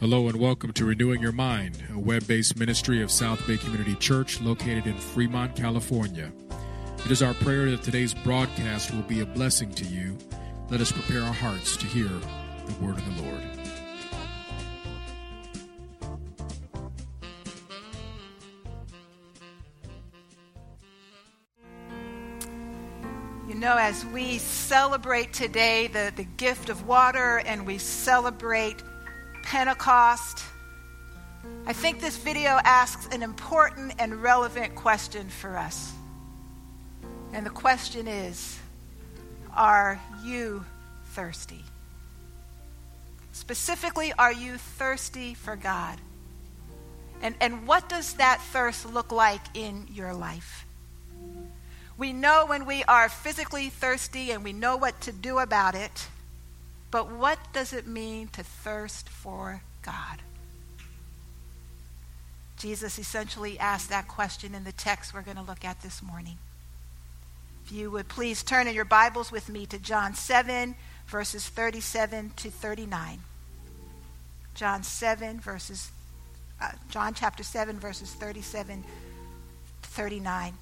Hello and welcome to Renewing Your Mind, a web based ministry of South Bay Community Church located in Fremont, California. It is our prayer that today's broadcast will be a blessing to you. Let us prepare our hearts to hear the word of the Lord. You know, as we celebrate today the, the gift of water and we celebrate Pentecost, I think this video asks an important and relevant question for us. And the question is Are you thirsty? Specifically, are you thirsty for God? And, and what does that thirst look like in your life? We know when we are physically thirsty and we know what to do about it. But what does it mean to thirst for God? Jesus essentially asked that question in the text we're going to look at this morning. If you would please turn in your Bibles with me to John 7, verses 37 to 39. John 7, verses, uh, John chapter 7, verses 37 to 39.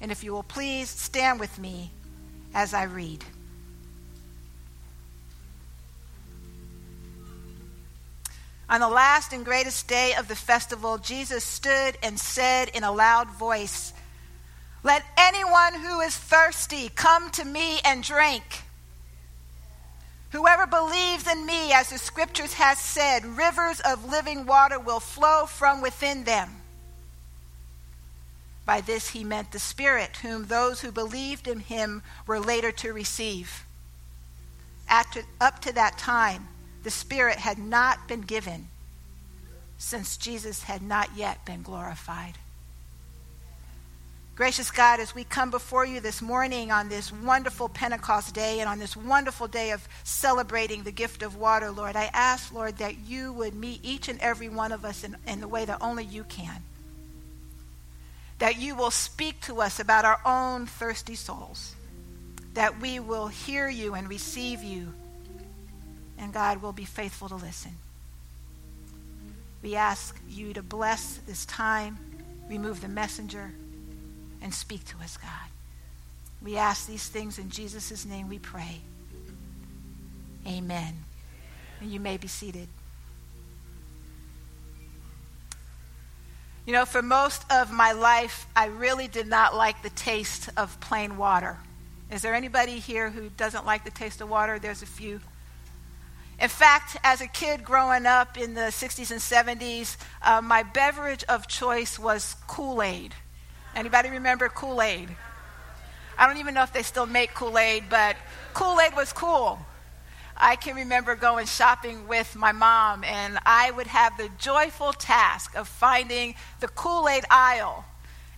And if you will please stand with me as I read. On the last and greatest day of the festival, Jesus stood and said in a loud voice, Let anyone who is thirsty come to me and drink. Whoever believes in me, as the scriptures has said, rivers of living water will flow from within them. By this he meant the Spirit, whom those who believed in him were later to receive. After, up to that time, the Spirit had not been given, since Jesus had not yet been glorified. Gracious God, as we come before you this morning on this wonderful Pentecost day and on this wonderful day of celebrating the gift of water, Lord, I ask, Lord, that you would meet each and every one of us in, in the way that only you can. That you will speak to us about our own thirsty souls. That we will hear you and receive you and God will be faithful to listen. We ask you to bless this time, remove the messenger, and speak to us, God. We ask these things in Jesus' name we pray. Amen. And you may be seated. You know, for most of my life, I really did not like the taste of plain water. Is there anybody here who doesn't like the taste of water? There's a few. In fact, as a kid growing up in the 60s and 70s, uh, my beverage of choice was Kool-Aid. Anybody remember Kool-Aid? I don't even know if they still make Kool-Aid, but Kool-Aid was cool. I can remember going shopping with my mom, and I would have the joyful task of finding the Kool Aid aisle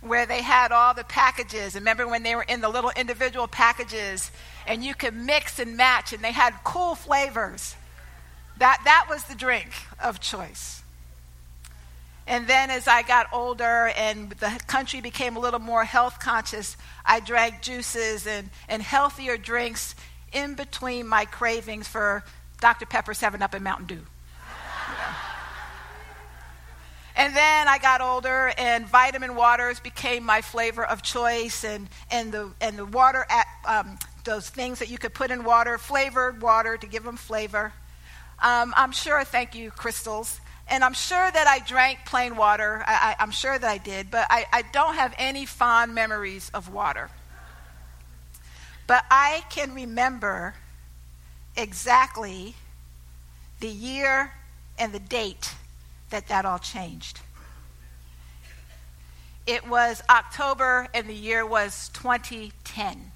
where they had all the packages. Remember when they were in the little individual packages, and you could mix and match, and they had cool flavors. That, that was the drink of choice. And then as I got older and the country became a little more health conscious, I drank juices and, and healthier drinks in between my cravings for Dr. Pepper, 7 Up, and Mountain Dew. And then I got older, and vitamin waters became my flavor of choice, and, and, the, and the water, at, um, those things that you could put in water, flavored water to give them flavor. Um, I'm sure, thank you, crystals. And I'm sure that I drank plain water. I, am sure that I did, but I, I don't have any fond memories of water. But I can remember exactly the year and the date that that all changed. It was October, and the year was 2010.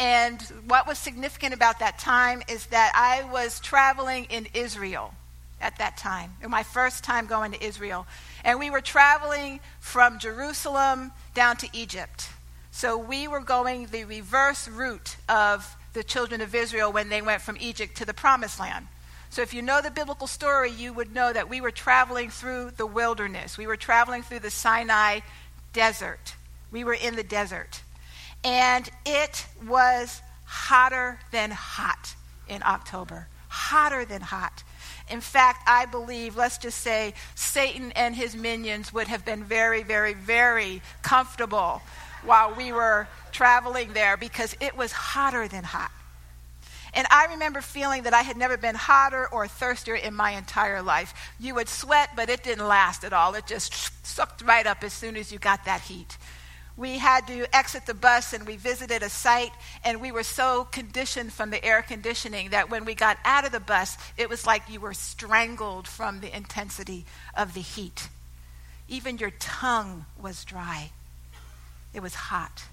And what was significant about that time is that I was traveling in Israel at that time, my first time going to Israel. And we were traveling from Jerusalem down to Egypt. So we were going the reverse route of the children of Israel when they went from Egypt to the promised land. So if you know the biblical story, you would know that we were traveling through the wilderness. We were traveling through the Sinai desert. We were in the desert. And it was hotter than hot in October. Hotter than hot. In fact, I believe, let's just say, Satan and his minions would have been very, very, very comfortable while we were traveling there because it was hotter than hot. And I remember feeling that I had never been hotter or thirstier in my entire life. You would sweat, but it didn't last at all. It just sucked right up as soon as you got that heat. We had to exit the bus and we visited a site, and we were so conditioned from the air conditioning that when we got out of the bus, it was like you were strangled from the intensity of the heat. Even your tongue was dry, it was hot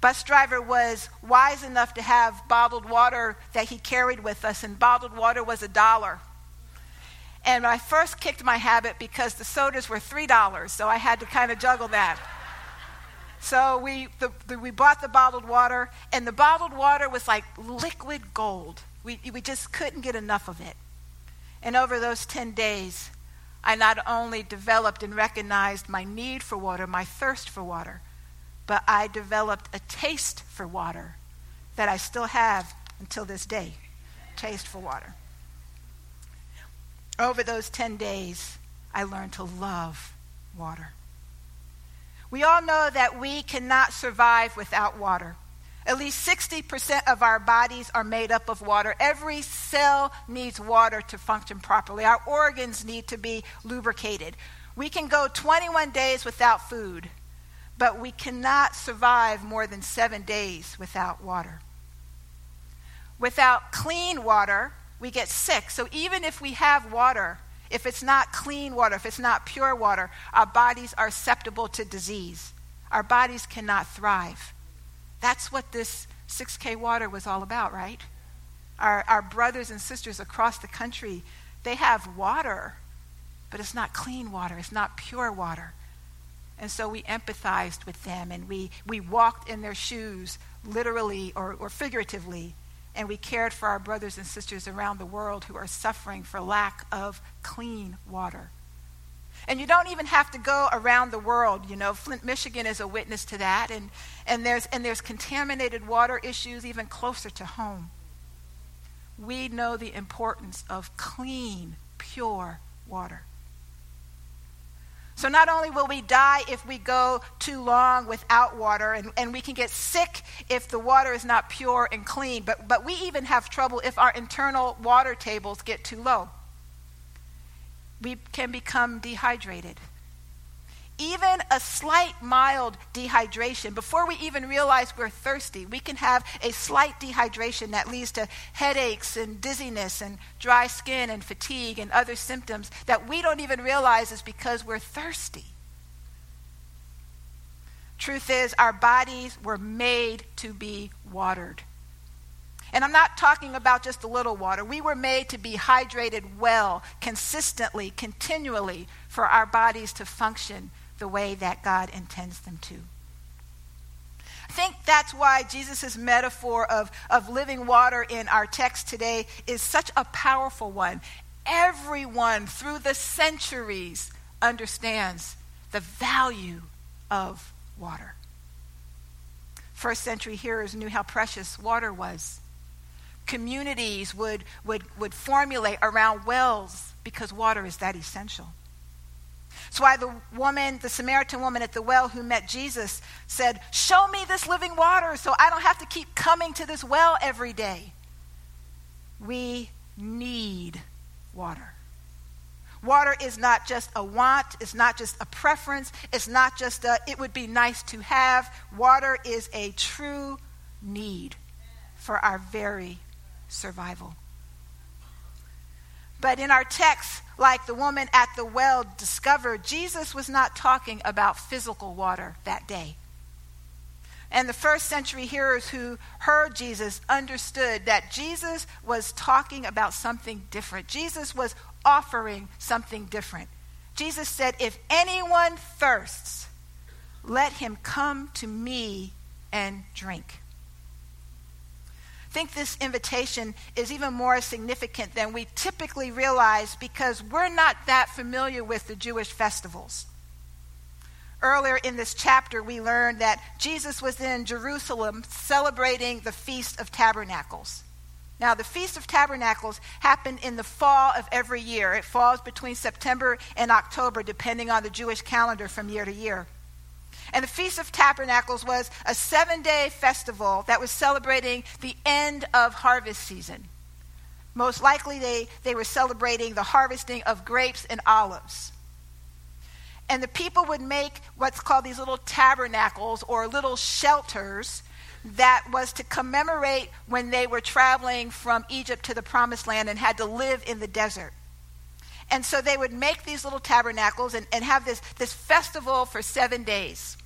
bus driver was wise enough to have bottled water that he carried with us, and bottled water was a dollar. And I first kicked my habit because the sodas were $3, so I had to kind of juggle that. So we, the, the, we bought the bottled water, and the bottled water was like liquid gold. We, we just couldn't get enough of it. And over those 10 days, I not only developed and recognized my need for water, my thirst for water, but I developed a taste for water that I still have until this day. Taste for water. Over those 10 days, I learned to love water. We all know that we cannot survive without water. At least 60% of our bodies are made up of water. Every cell needs water to function properly. Our organs need to be lubricated. We can go 21 days without food, but we cannot survive more than seven days without water. Without clean water, we get sick. So even if we have water, if it's not clean water, if it's not pure water, our bodies are susceptible to disease. Our bodies cannot thrive. That's what this 6K water was all about, right? Our, our brothers and sisters across the country, they have water, but it's not clean water, it's not pure water. And so we empathized with them and we, we walked in their shoes, literally or, or figuratively, and we cared for our brothers and sisters around the world who are suffering for lack of clean water. And you don't even have to go around the world. You know, Flint, Michigan is a witness to that. And, and, there's, and there's contaminated water issues even closer to home. We know the importance of clean, pure water. So not only will we die if we go too long without water, and, and we can get sick if the water is not pure and clean, but, but we even have trouble if our internal water tables get too low. We can become dehydrated even a slight mild dehydration, before we even realize we're thirsty, we can have a slight dehydration that leads to headaches and dizziness and dry skin and fatigue and other symptoms that we don't even realize is because we're thirsty. Truth is, our bodies were made to be watered. And I'm not talking about just a little water. We were made to be hydrated well, consistently, continually, for our bodies to function the way that God intends them to. I think that's why Jesus' metaphor of, of living water in our text today is such a powerful one. Everyone through the centuries understands the value of water. First century hearers knew how precious water was. Communities would, would, would formulate around wells because water is that essential. That's why the woman, the Samaritan woman at the well who met Jesus, said, Show me this living water so I don't have to keep coming to this well every day. We need water. Water is not just a want, it's not just a preference, it's not just a it would be nice to have. Water is a true need for our very survival. But in our text, like the woman at the well discovered, Jesus was not talking about physical water that day. And the first century hearers who heard Jesus understood that Jesus was talking about something different. Jesus was offering something different. Jesus said, If anyone thirsts, let him come to me and drink think this invitation is even more significant than we typically realize because we're not that familiar with the Jewish festivals. Earlier in this chapter, we learned that Jesus was in Jerusalem celebrating the Feast of Tabernacles. Now, the Feast of Tabernacles happened in the fall of every year. It falls between September and October, depending on the Jewish calendar from year to year. And the Feast of Tabernacles was a seven day festival that was celebrating the end of harvest season. Most likely, they, they were celebrating the harvesting of grapes and olives. And the people would make what's called these little tabernacles or little shelters that was to commemorate when they were traveling from Egypt to the promised land and had to live in the desert. And so they would make these little tabernacles and, and have this, this festival for seven days.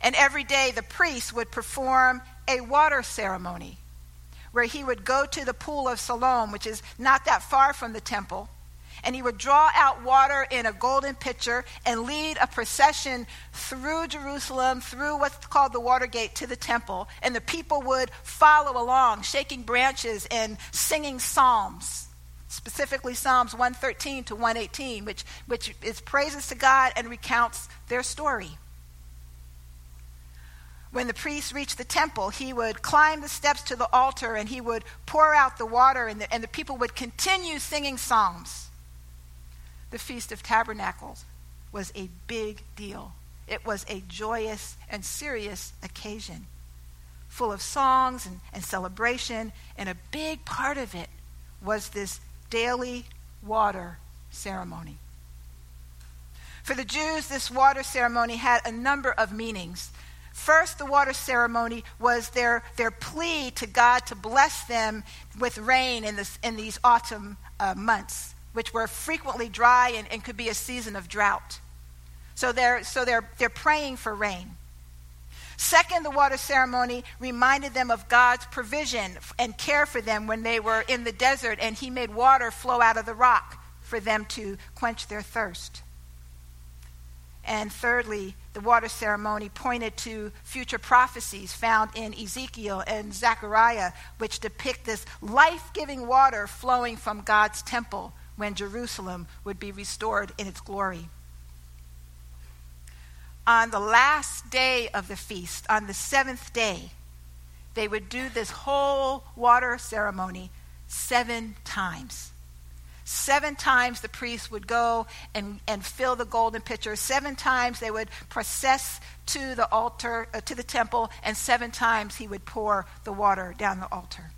And every day the priest would perform a water ceremony where he would go to the pool of Siloam, which is not that far from the temple, and he would draw out water in a golden pitcher and lead a procession through Jerusalem, through what's called the water gate to the temple. And the people would follow along, shaking branches and singing psalms, specifically Psalms 113 to 118, which, which is praises to God and recounts their story. When the priest reached the temple, he would climb the steps to the altar and he would pour out the water, and the, and the people would continue singing psalms the Feast of Tabernacles was a big deal. It was a joyous and serious occasion, full of songs and, and celebration, and a big part of it was this daily water ceremony. For the Jews, this water ceremony had a number of meanings. First, the water ceremony was their, their plea to God to bless them with rain in, this, in these autumn uh, months which were frequently dry and, and could be a season of drought. So they're, so they're, they're praying for rain. Second, the water ceremony reminded them of God's provision and care for them when they were in the desert and He made water flow out of the rock for them to quench their thirst. And thirdly, the water ceremony pointed to future prophecies found in Ezekiel and Zechariah, which depict this life giving water flowing from God's temple when Jerusalem would be restored in its glory. On the last day of the feast, on the seventh day, they would do this whole water ceremony seven times. Seven times the priest would go and, and fill the golden pitcher. Seven times they would process to the altar, uh, to the temple, and seven times he would pour the water down the altar.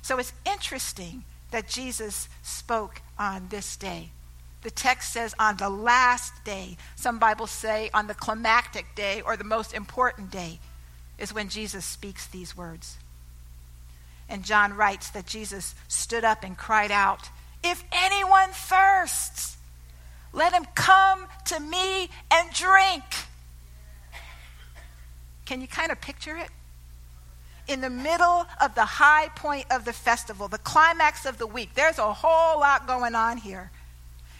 So it's interesting that Jesus spoke on this day. The text says on the last day. Some Bibles say on the climactic day or the most important day is when Jesus speaks these words. And John writes that Jesus stood up and cried out, If anyone thirsts, let him come to me and drink. Can you kind of picture it? in the middle of the high point of the festival, the climax of the week. There's a whole lot going on here.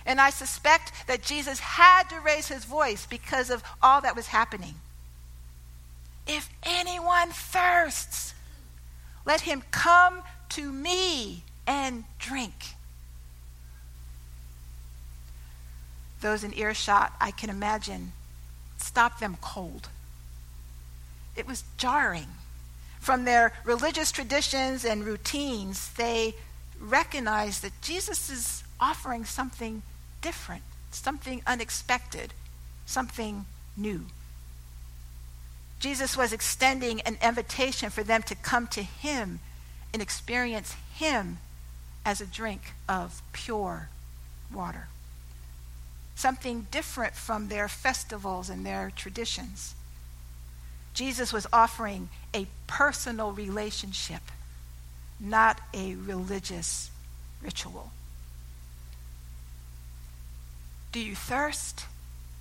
And I suspect that Jesus had to raise his voice because of all that was happening. If anyone thirsts, let him come to me and drink. Those in earshot, I can imagine, stopped them cold. It was jarring from their religious traditions and routines, they recognized that Jesus is offering something different, something unexpected, something new. Jesus was extending an invitation for them to come to him and experience him as a drink of pure water. Something different from their festivals and their traditions. Jesus was offering a personal relationship, not a religious ritual. Do you thirst?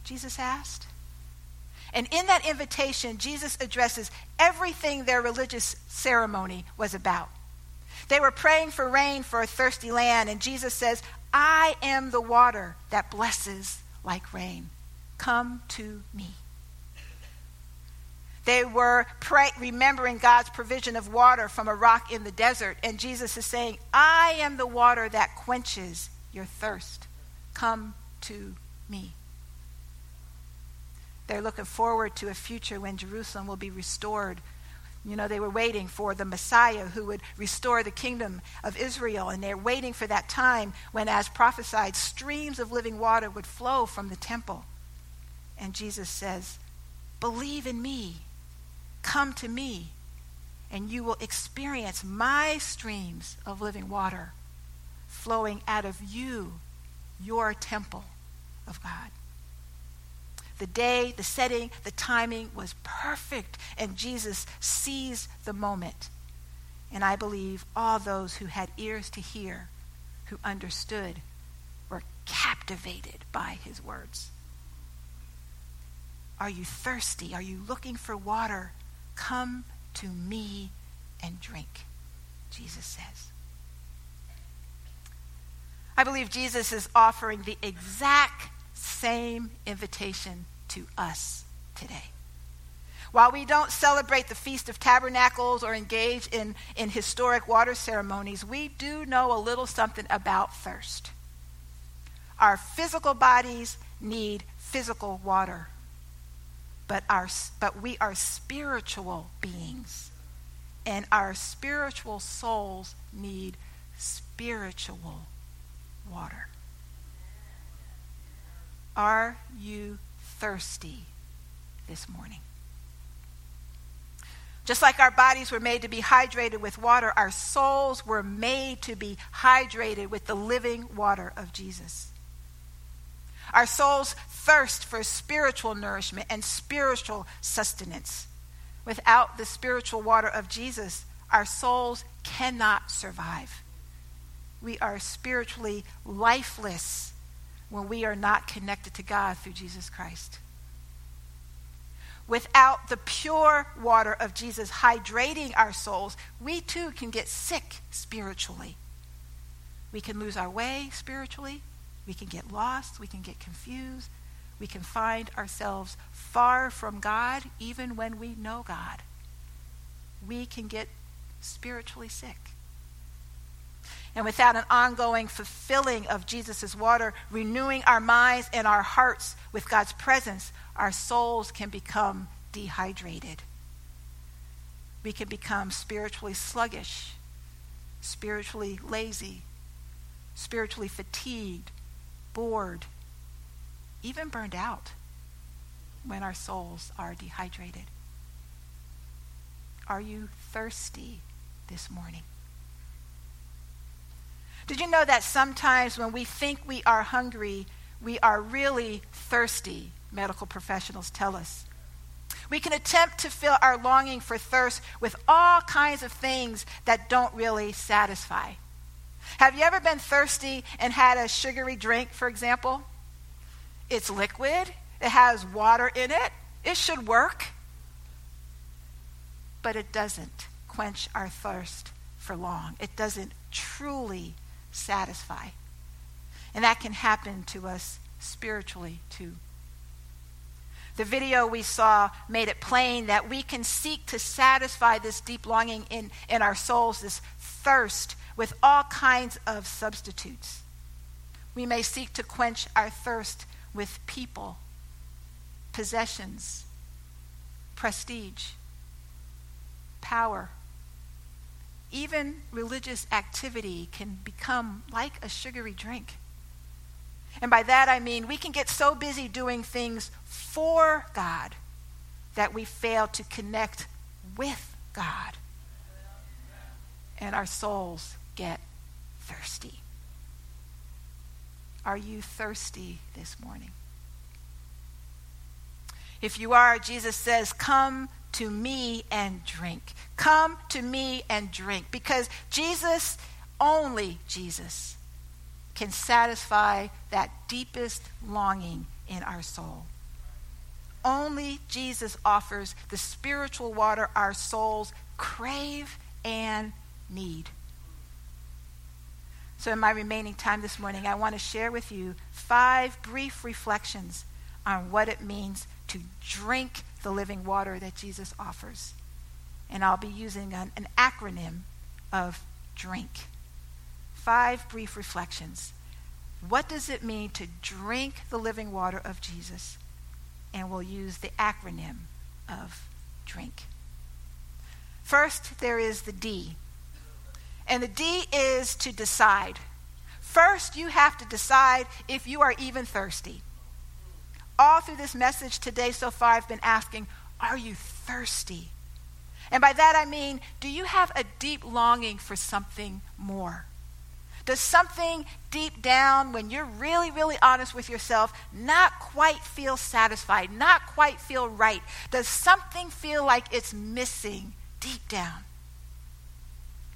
Jesus asked. And in that invitation, Jesus addresses everything their religious ceremony was about. They were praying for rain for a thirsty land, and Jesus says, I am the water that blesses like rain. Come to me. They were pray, remembering God's provision of water from a rock in the desert. And Jesus is saying, I am the water that quenches your thirst. Come to me. They're looking forward to a future when Jerusalem will be restored You know, they were waiting for the Messiah who would restore the kingdom of Israel, and they're waiting for that time when, as prophesied, streams of living water would flow from the temple. And Jesus says, Believe in me, come to me, and you will experience my streams of living water flowing out of you, your temple of God. The day, the setting, the timing was perfect, and Jesus seized the moment. And I believe all those who had ears to hear, who understood, were captivated by his words. Are you thirsty? Are you looking for water? Come to me and drink, Jesus says. I believe Jesus is offering the exact same invitation to us today. While we don't celebrate the Feast of Tabernacles or engage in, in historic water ceremonies, we do know a little something about thirst. Our physical bodies need physical water, but, our, but we are spiritual beings, and our spiritual souls need spiritual water. Are you thirsty this morning? Just like our bodies were made to be hydrated with water, our souls were made to be hydrated with the living water of Jesus. Our souls thirst for spiritual nourishment and spiritual sustenance. Without the spiritual water of Jesus, our souls cannot survive. We are spiritually lifeless when we are not connected to God through Jesus Christ. Without the pure water of Jesus hydrating our souls, we too can get sick spiritually. We can lose our way spiritually. We can get lost. We can get confused. We can find ourselves far from God even when we know God. We can get spiritually sick. And without an ongoing fulfilling of Jesus' water, renewing our minds and our hearts with God's presence, our souls can become dehydrated. We can become spiritually sluggish, spiritually lazy, spiritually fatigued, bored, even burned out when our souls are dehydrated. Are you thirsty this morning? Did you know that sometimes when we think we are hungry, we are really thirsty, medical professionals tell us? We can attempt to fill our longing for thirst with all kinds of things that don't really satisfy. Have you ever been thirsty and had a sugary drink, for example? It's liquid, it has water in it, it should work. But it doesn't quench our thirst for long. It doesn't truly satisfy. And that can happen to us spiritually too. The video we saw made it plain that we can seek to satisfy this deep longing in, in our souls, this thirst, with all kinds of substitutes. We may seek to quench our thirst with people, possessions, prestige, power, even religious activity can become like a sugary drink. And by that I mean we can get so busy doing things for God that we fail to connect with God. And our souls get thirsty. Are you thirsty this morning? If you are, Jesus says, Come to me and drink. Come to me and drink. Because Jesus, only Jesus, can satisfy that deepest longing in our soul. Only Jesus offers the spiritual water our souls crave and need. So, in my remaining time this morning, I want to share with you five brief reflections on what it means to drink the living water that Jesus offers. And I'll be using an, an acronym of DRINK. Five brief reflections. What does it mean to drink the living water of Jesus? And we'll use the acronym of DRINK. First, there is the D. And the D is to decide. First, you have to decide if you are even thirsty. All through this message today so far, I've been asking, Are you thirsty? And by that I mean, do you have a deep longing for something more? Does something deep down, when you're really, really honest with yourself, not quite feel satisfied, not quite feel right? Does something feel like it's missing deep down?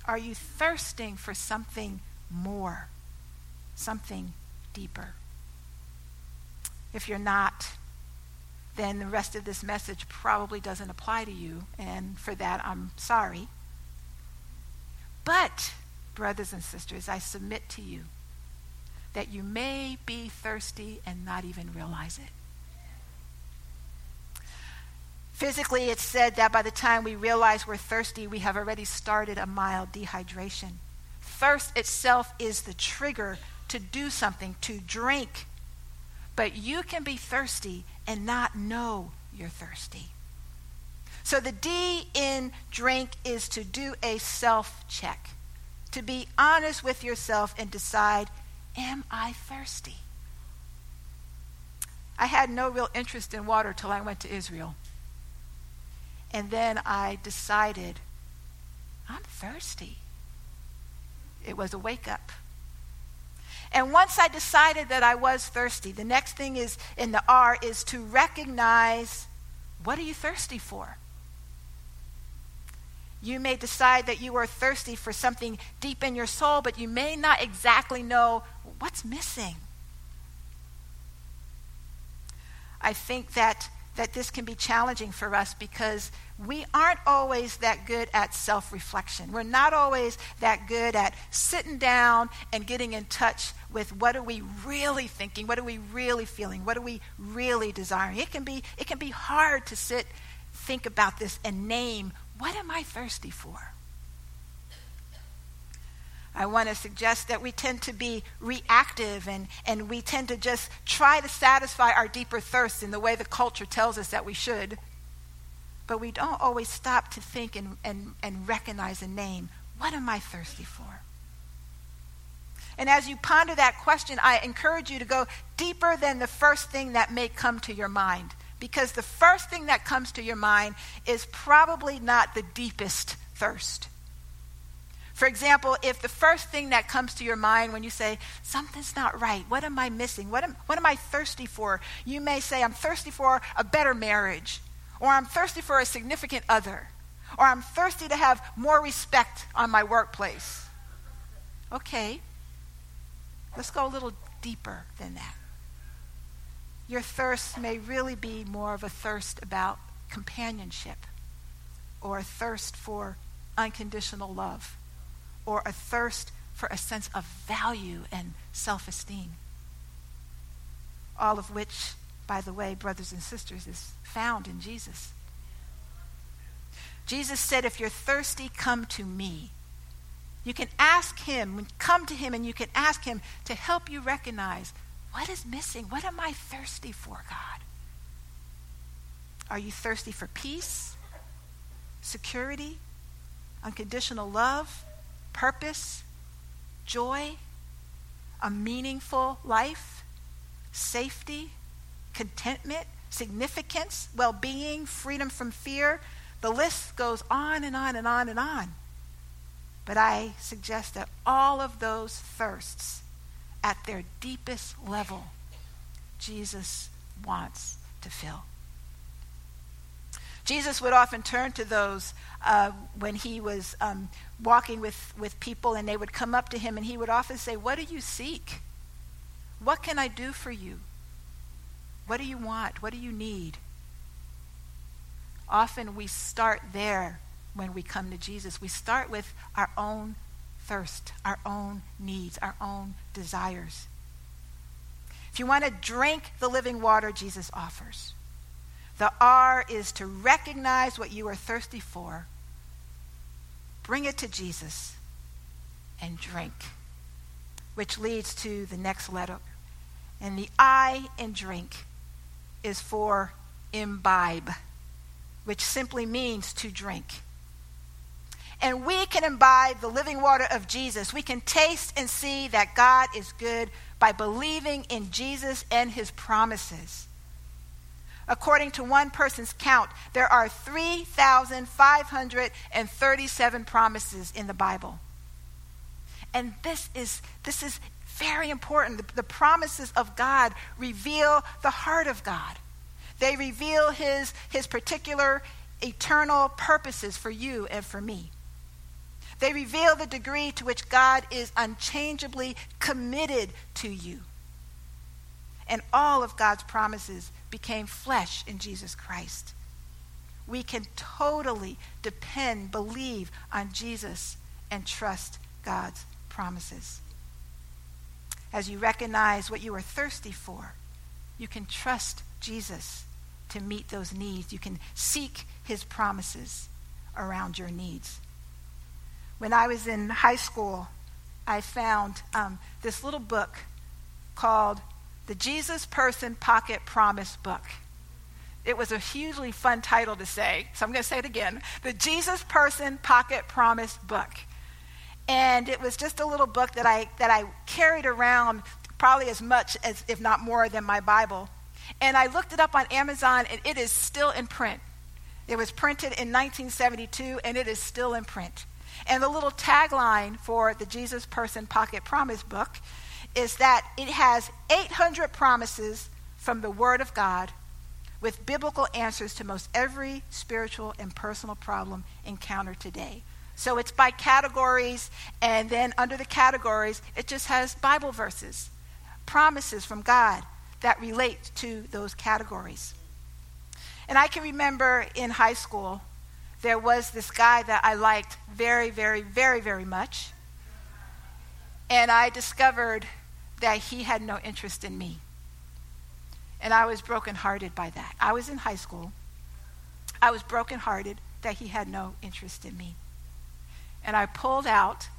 Are you thirsting for something more, something deeper? If you're not, then the rest of this message probably doesn't apply to you, and for that, I'm sorry. But brothers and sisters, I submit to you that you may be thirsty and not even realize it. Physically, it's said that by the time we realize we're thirsty, we have already started a mild dehydration. Thirst itself is the trigger to do something, to drink. But you can be thirsty and not know you're thirsty. So the D in drink is to do a self check to be honest with yourself and decide, am I thirsty? I had no real interest in water till I went to Israel. And then I decided, I'm thirsty. It was a wake up. And once I decided that I was thirsty, the next thing is in the R is to recognize what are you thirsty for? You may decide that you are thirsty for something deep in your soul, but you may not exactly know what's missing. I think that, that this can be challenging for us because we aren't always that good at self reflection. We're not always that good at sitting down and getting in touch with what are we really thinking, what are we really feeling, what are we really desiring. It can be, it can be hard to sit, think about this, and name what am I thirsty for? I want to suggest that we tend to be reactive and, and we tend to just try to satisfy our deeper thirsts in the way the culture tells us that we should. But we don't always stop to think and, and, and recognize a name. What am I thirsty for? And as you ponder that question, I encourage you to go deeper than the first thing that may come to your mind because the first thing that comes to your mind is probably not the deepest thirst. For example, if the first thing that comes to your mind when you say, something's not right, what am I missing? What am, what am I thirsty for? You may say, I'm thirsty for a better marriage, or I'm thirsty for a significant other, or I'm thirsty to have more respect on my workplace. Okay, let's go a little deeper than that your thirst may really be more of a thirst about companionship or a thirst for unconditional love or a thirst for a sense of value and self esteem. All of which, by the way, brothers and sisters, is found in Jesus. Jesus said, If you're thirsty, come to me. You can ask him, come to him, and you can ask him to help you recognize what is missing? What am I thirsty for, God? Are you thirsty for peace, security, unconditional love, purpose, joy, a meaningful life, safety, contentment, significance, well being, freedom from fear? The list goes on and on and on and on. But I suggest that all of those thirsts at their deepest level, Jesus wants to fill. Jesus would often turn to those uh, when he was um, walking with, with people, and they would come up to him, and he would often say, What do you seek? What can I do for you? What do you want? What do you need? Often we start there when we come to Jesus. We start with our own thirst, our own needs, our own desires. If you want to drink the living water Jesus offers, the R is to recognize what you are thirsty for, bring it to Jesus, and drink, which leads to the next letter. And the I in drink is for imbibe, which simply means to drink. And we can imbibe the living water of Jesus. We can taste and see that God is good by believing in Jesus and his promises. According to one person's count, there are 3,537 promises in the Bible. And this is, this is very important. The, the, promises of God reveal the heart of God, they reveal his, his particular eternal purposes for you and for me. They reveal the degree to which God is unchangeably committed to you. And all of God's promises became flesh in Jesus Christ. We can totally depend, believe on Jesus, and trust God's promises. As you recognize what you are thirsty for, you can trust Jesus to meet those needs. You can seek his promises around your needs. When I was in high school, I found um, this little book called The Jesus Person Pocket Promise Book. It was a hugely fun title to say, so I'm going to say it again The Jesus Person Pocket Promise Book. And it was just a little book that I, that I carried around probably as much as, if not more, than my Bible. And I looked it up on Amazon, and it is still in print. It was printed in 1972, and it is still in print. And the little tagline for the Jesus Person Pocket Promise book is that it has 800 promises from the Word of God with biblical answers to most every spiritual and personal problem encountered today. So it's by categories, and then under the categories, it just has Bible verses, promises from God that relate to those categories. And I can remember in high school there was this guy that I liked very, very, very, very much. And I discovered that he had no interest in me. And I was brokenhearted by that. I was in high school. I was brokenhearted that he had no interest in me. And I pulled out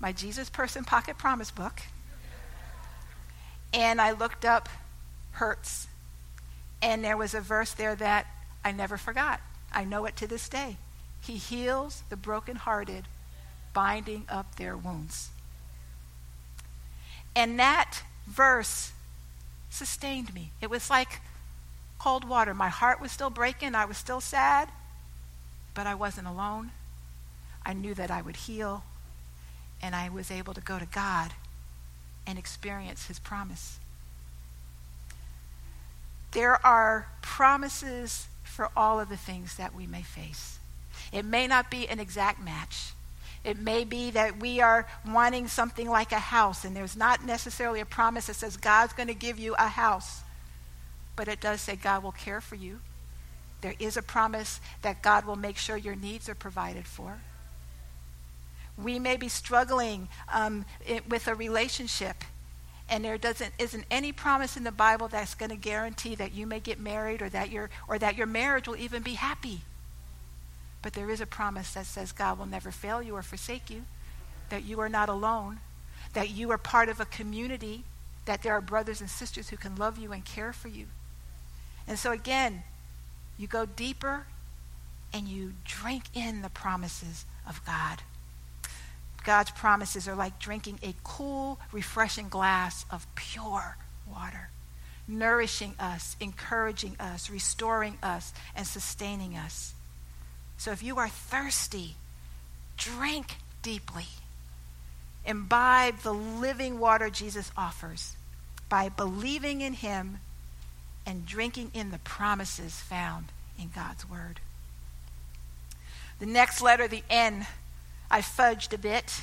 my Jesus Person Pocket Promise book and I looked up hurts. And there was a verse there that I never forgot. I know it to this day. He heals the brokenhearted, binding up their wounds. And that verse sustained me. It was like cold water. My heart was still breaking. I was still sad, but I wasn't alone. I knew that I would heal, and I was able to go to God and experience his promise. There are promises for all of the things that we may face. It may not be an exact match. It may be that we are wanting something like a house, and there's not necessarily a promise that says God's going to give you a house. But it does say God will care for you. There is a promise that God will make sure your needs are provided for. We may be struggling um, it, with a relationship, and there doesn't isn't any promise in the Bible that's going to guarantee that you may get married or that your or that your marriage will even be happy. But there is a promise that says God will never fail you or forsake you, that you are not alone, that you are part of a community, that there are brothers and sisters who can love you and care for you. And so again, you go deeper and you drink in the promises of God. God's promises are like drinking a cool, refreshing glass of pure water, nourishing us, encouraging us, restoring us, and sustaining us. So if you are thirsty, drink deeply. Imbibe the living water Jesus offers by believing in him and drinking in the promises found in God's word. The next letter, the N, I fudged a bit.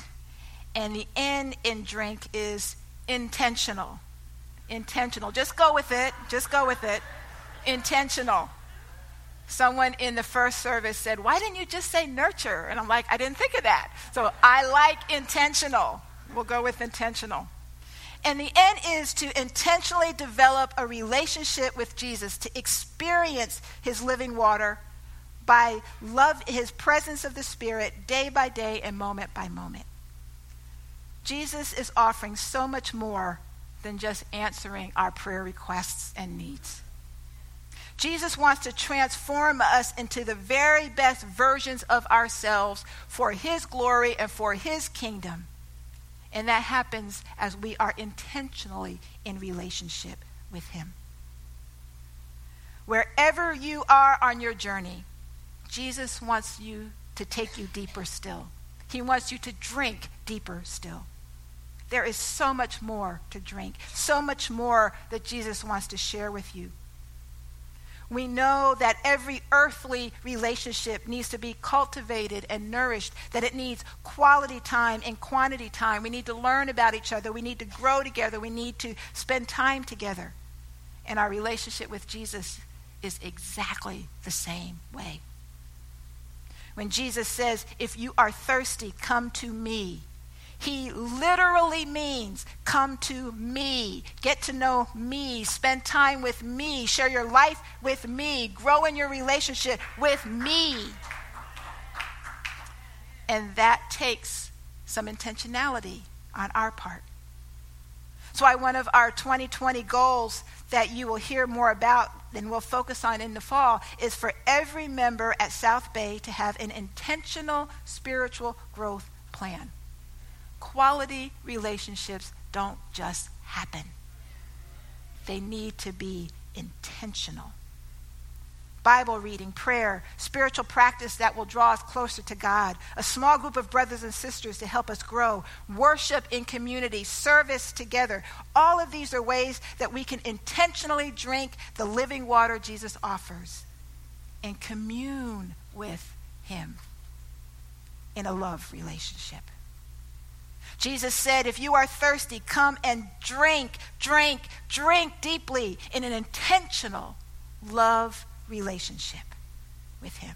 And the N in drink is intentional. Intentional. Just go with it. Just go with it. Intentional. Someone in the first service said, Why didn't you just say nurture? And I'm like, I didn't think of that. So I like intentional. We'll go with intentional. And the N is to intentionally develop a relationship with Jesus, to experience his living water by love his presence of the Spirit day by day and moment by moment. Jesus is offering so much more than just answering our prayer requests and needs. Jesus wants to transform us into the very best versions of ourselves for His glory and for His kingdom. And that happens as we are intentionally in relationship with Him. Wherever you are on your journey, Jesus wants you to take you deeper still. He wants you to drink deeper still. There is so much more to drink, so much more that Jesus wants to share with you. We know that every earthly relationship needs to be cultivated and nourished, that it needs quality time and quantity time. We need to learn about each other. We need to grow together. We need to spend time together. And our relationship with Jesus is exactly the same way. When Jesus says, If you are thirsty, come to me. He literally means come to me, get to know me, spend time with me, share your life with me, grow in your relationship with me. And that takes some intentionality on our part. So, why one of our 2020 goals that you will hear more about and we'll focus on in the fall is for every member at South Bay to have an intentional spiritual growth plan. Quality relationships don't just happen, they need to be intentional. Bible reading, prayer, spiritual practice that will draw us closer to God, a small group of brothers and sisters to help us grow, worship in community, service together. All of these are ways that we can intentionally drink the living water Jesus offers and commune with Him in a love relationship. Jesus said, If you are thirsty, come and drink, drink, drink deeply in an intentional love relationship with Him.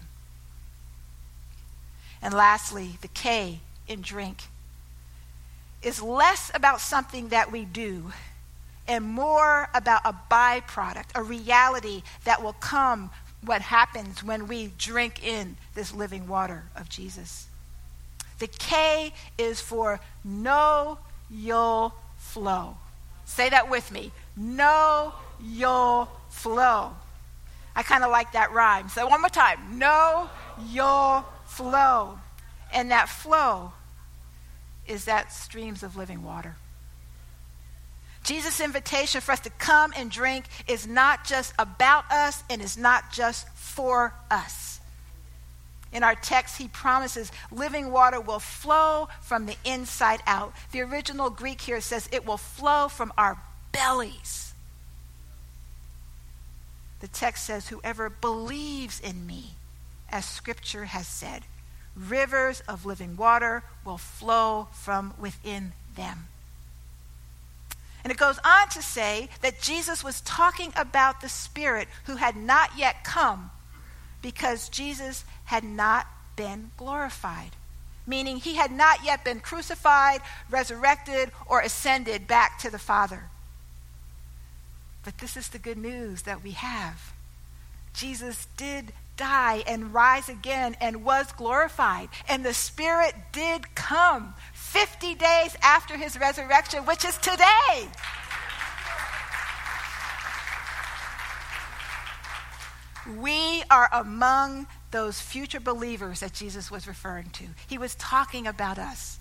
And lastly, the K in drink is less about something that we do and more about a byproduct, a reality that will come what happens when we drink in this living water of Jesus. The K is for know you'll flow. Say that with me. Know you'll flow. I kind of like that rhyme. So one more time. Know you'll flow. And that flow is that streams of living water. Jesus' invitation for us to come and drink is not just about us and is not just for us. In our text, he promises living water will flow from the inside out. The original Greek here says it will flow from our bellies. The text says, Whoever believes in me, as scripture has said, rivers of living water will flow from within them. And it goes on to say that Jesus was talking about the Spirit who had not yet come because Jesus had not been glorified, meaning he had not yet been crucified, resurrected, or ascended back to the Father. But this is the good news that we have. Jesus did die and rise again and was glorified. And the Spirit did come 50 days after his resurrection, which is today. We are among those future believers that Jesus was referring to. He was talking about us.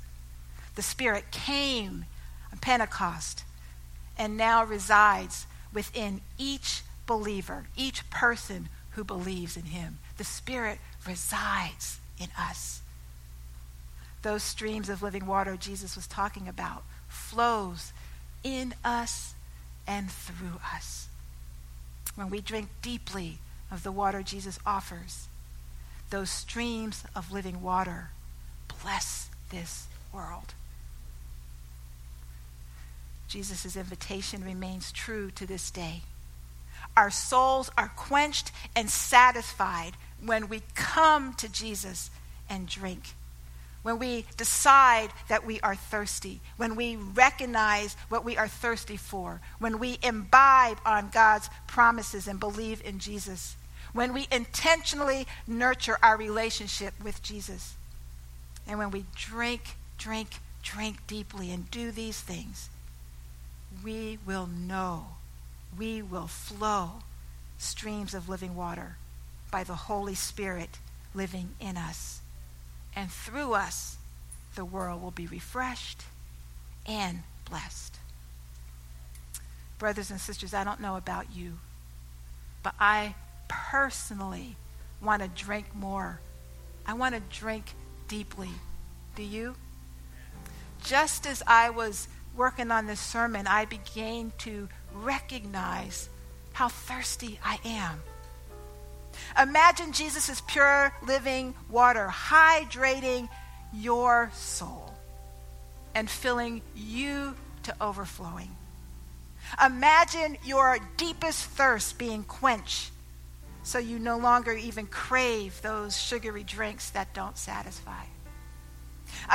The Spirit came on Pentecost and now resides within each believer, each person who believes in Him. The Spirit resides in us. Those streams of living water Jesus was talking about flows in us and through us. When we drink deeply of the water Jesus offers, those streams of living water bless this world. Jesus' invitation remains true to this day. Our souls are quenched and satisfied when we come to Jesus and drink. When we decide that we are thirsty, when we recognize what we are thirsty for, when we imbibe on God's promises and believe in Jesus when we intentionally nurture our relationship with Jesus, and when we drink, drink, drink deeply and do these things, we will know, we will flow streams of living water by the Holy Spirit living in us. And through us, the world will be refreshed and blessed. Brothers and sisters, I don't know about you, but I personally want to drink more. I want to drink deeply. Do you? Just as I was working on this sermon, I began to recognize how thirsty I am. Imagine Jesus' pure living water hydrating your soul and filling you to overflowing. Imagine your deepest thirst being quenched so you no longer even crave those sugary drinks that don't satisfy.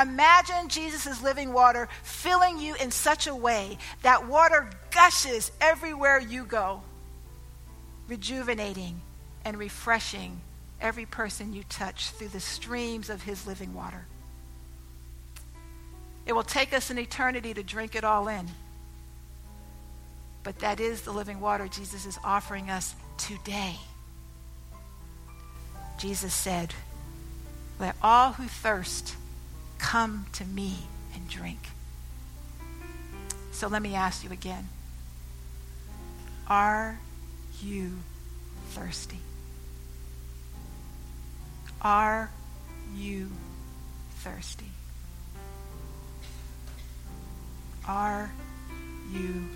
Imagine Jesus' living water filling you in such a way that water gushes everywhere you go, rejuvenating and refreshing every person you touch through the streams of his living water. It will take us an eternity to drink it all in. But that is the living water Jesus is offering us today. Jesus said, Let all who thirst come to me and drink. So let me ask you again Are you thirsty? Are you thirsty? Are you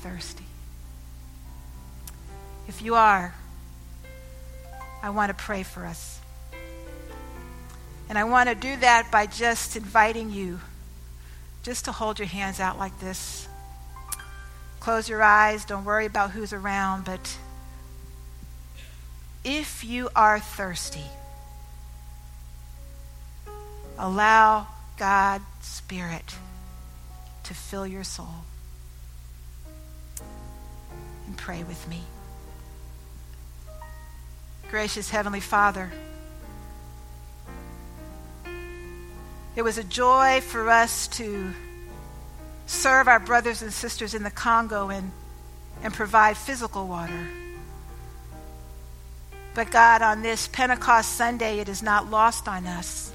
thirsty? If you are, I want to pray for us. And I want to do that by just inviting you just to hold your hands out like this. Close your eyes. Don't worry about who's around. But if you are thirsty, allow God's Spirit to fill your soul. And pray with me. Gracious Heavenly Father, it was a joy for us to serve our brothers and sisters in the Congo and, and provide physical water. But God, on this Pentecost Sunday, it is not lost on us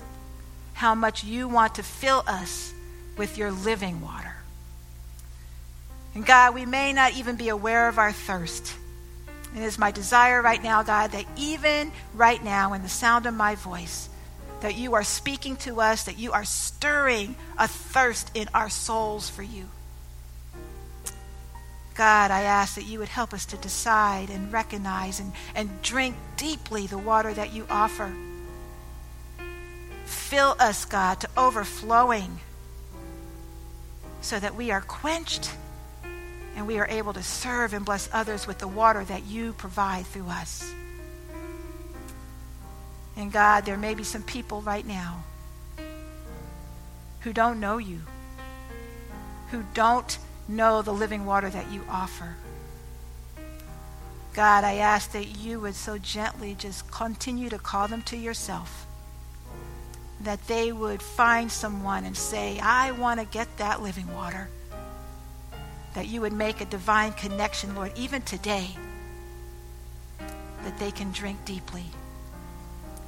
how much you want to fill us with your living water. And God, we may not even be aware of our thirst. It is my desire right now, God, that even right now, in the sound of my voice, that you are speaking to us, that you are stirring a thirst in our souls for you. God, I ask that you would help us to decide and recognize and, and drink deeply the water that you offer. Fill us, God, to overflowing so that we are quenched and we are able to serve and bless others with the water that you provide through us. And God, there may be some people right now who don't know you, who don't know the living water that you offer. God, I ask that you would so gently just continue to call them to yourself. That they would find someone and say, I want to get that living water that you would make a divine connection, Lord, even today, that they can drink deeply.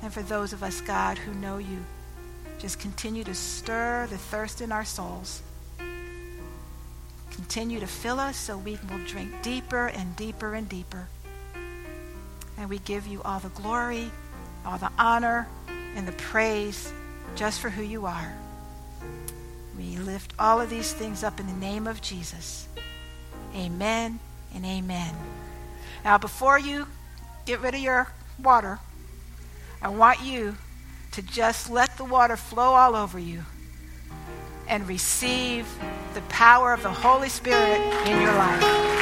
And for those of us, God, who know you, just continue to stir the thirst in our souls. Continue to fill us so we will drink deeper and deeper and deeper. And we give you all the glory, all the honor, and the praise just for who you are. We lift all of these things up in the name of Jesus. Amen and amen. Now, before you get rid of your water, I want you to just let the water flow all over you and receive the power of the Holy Spirit in your life.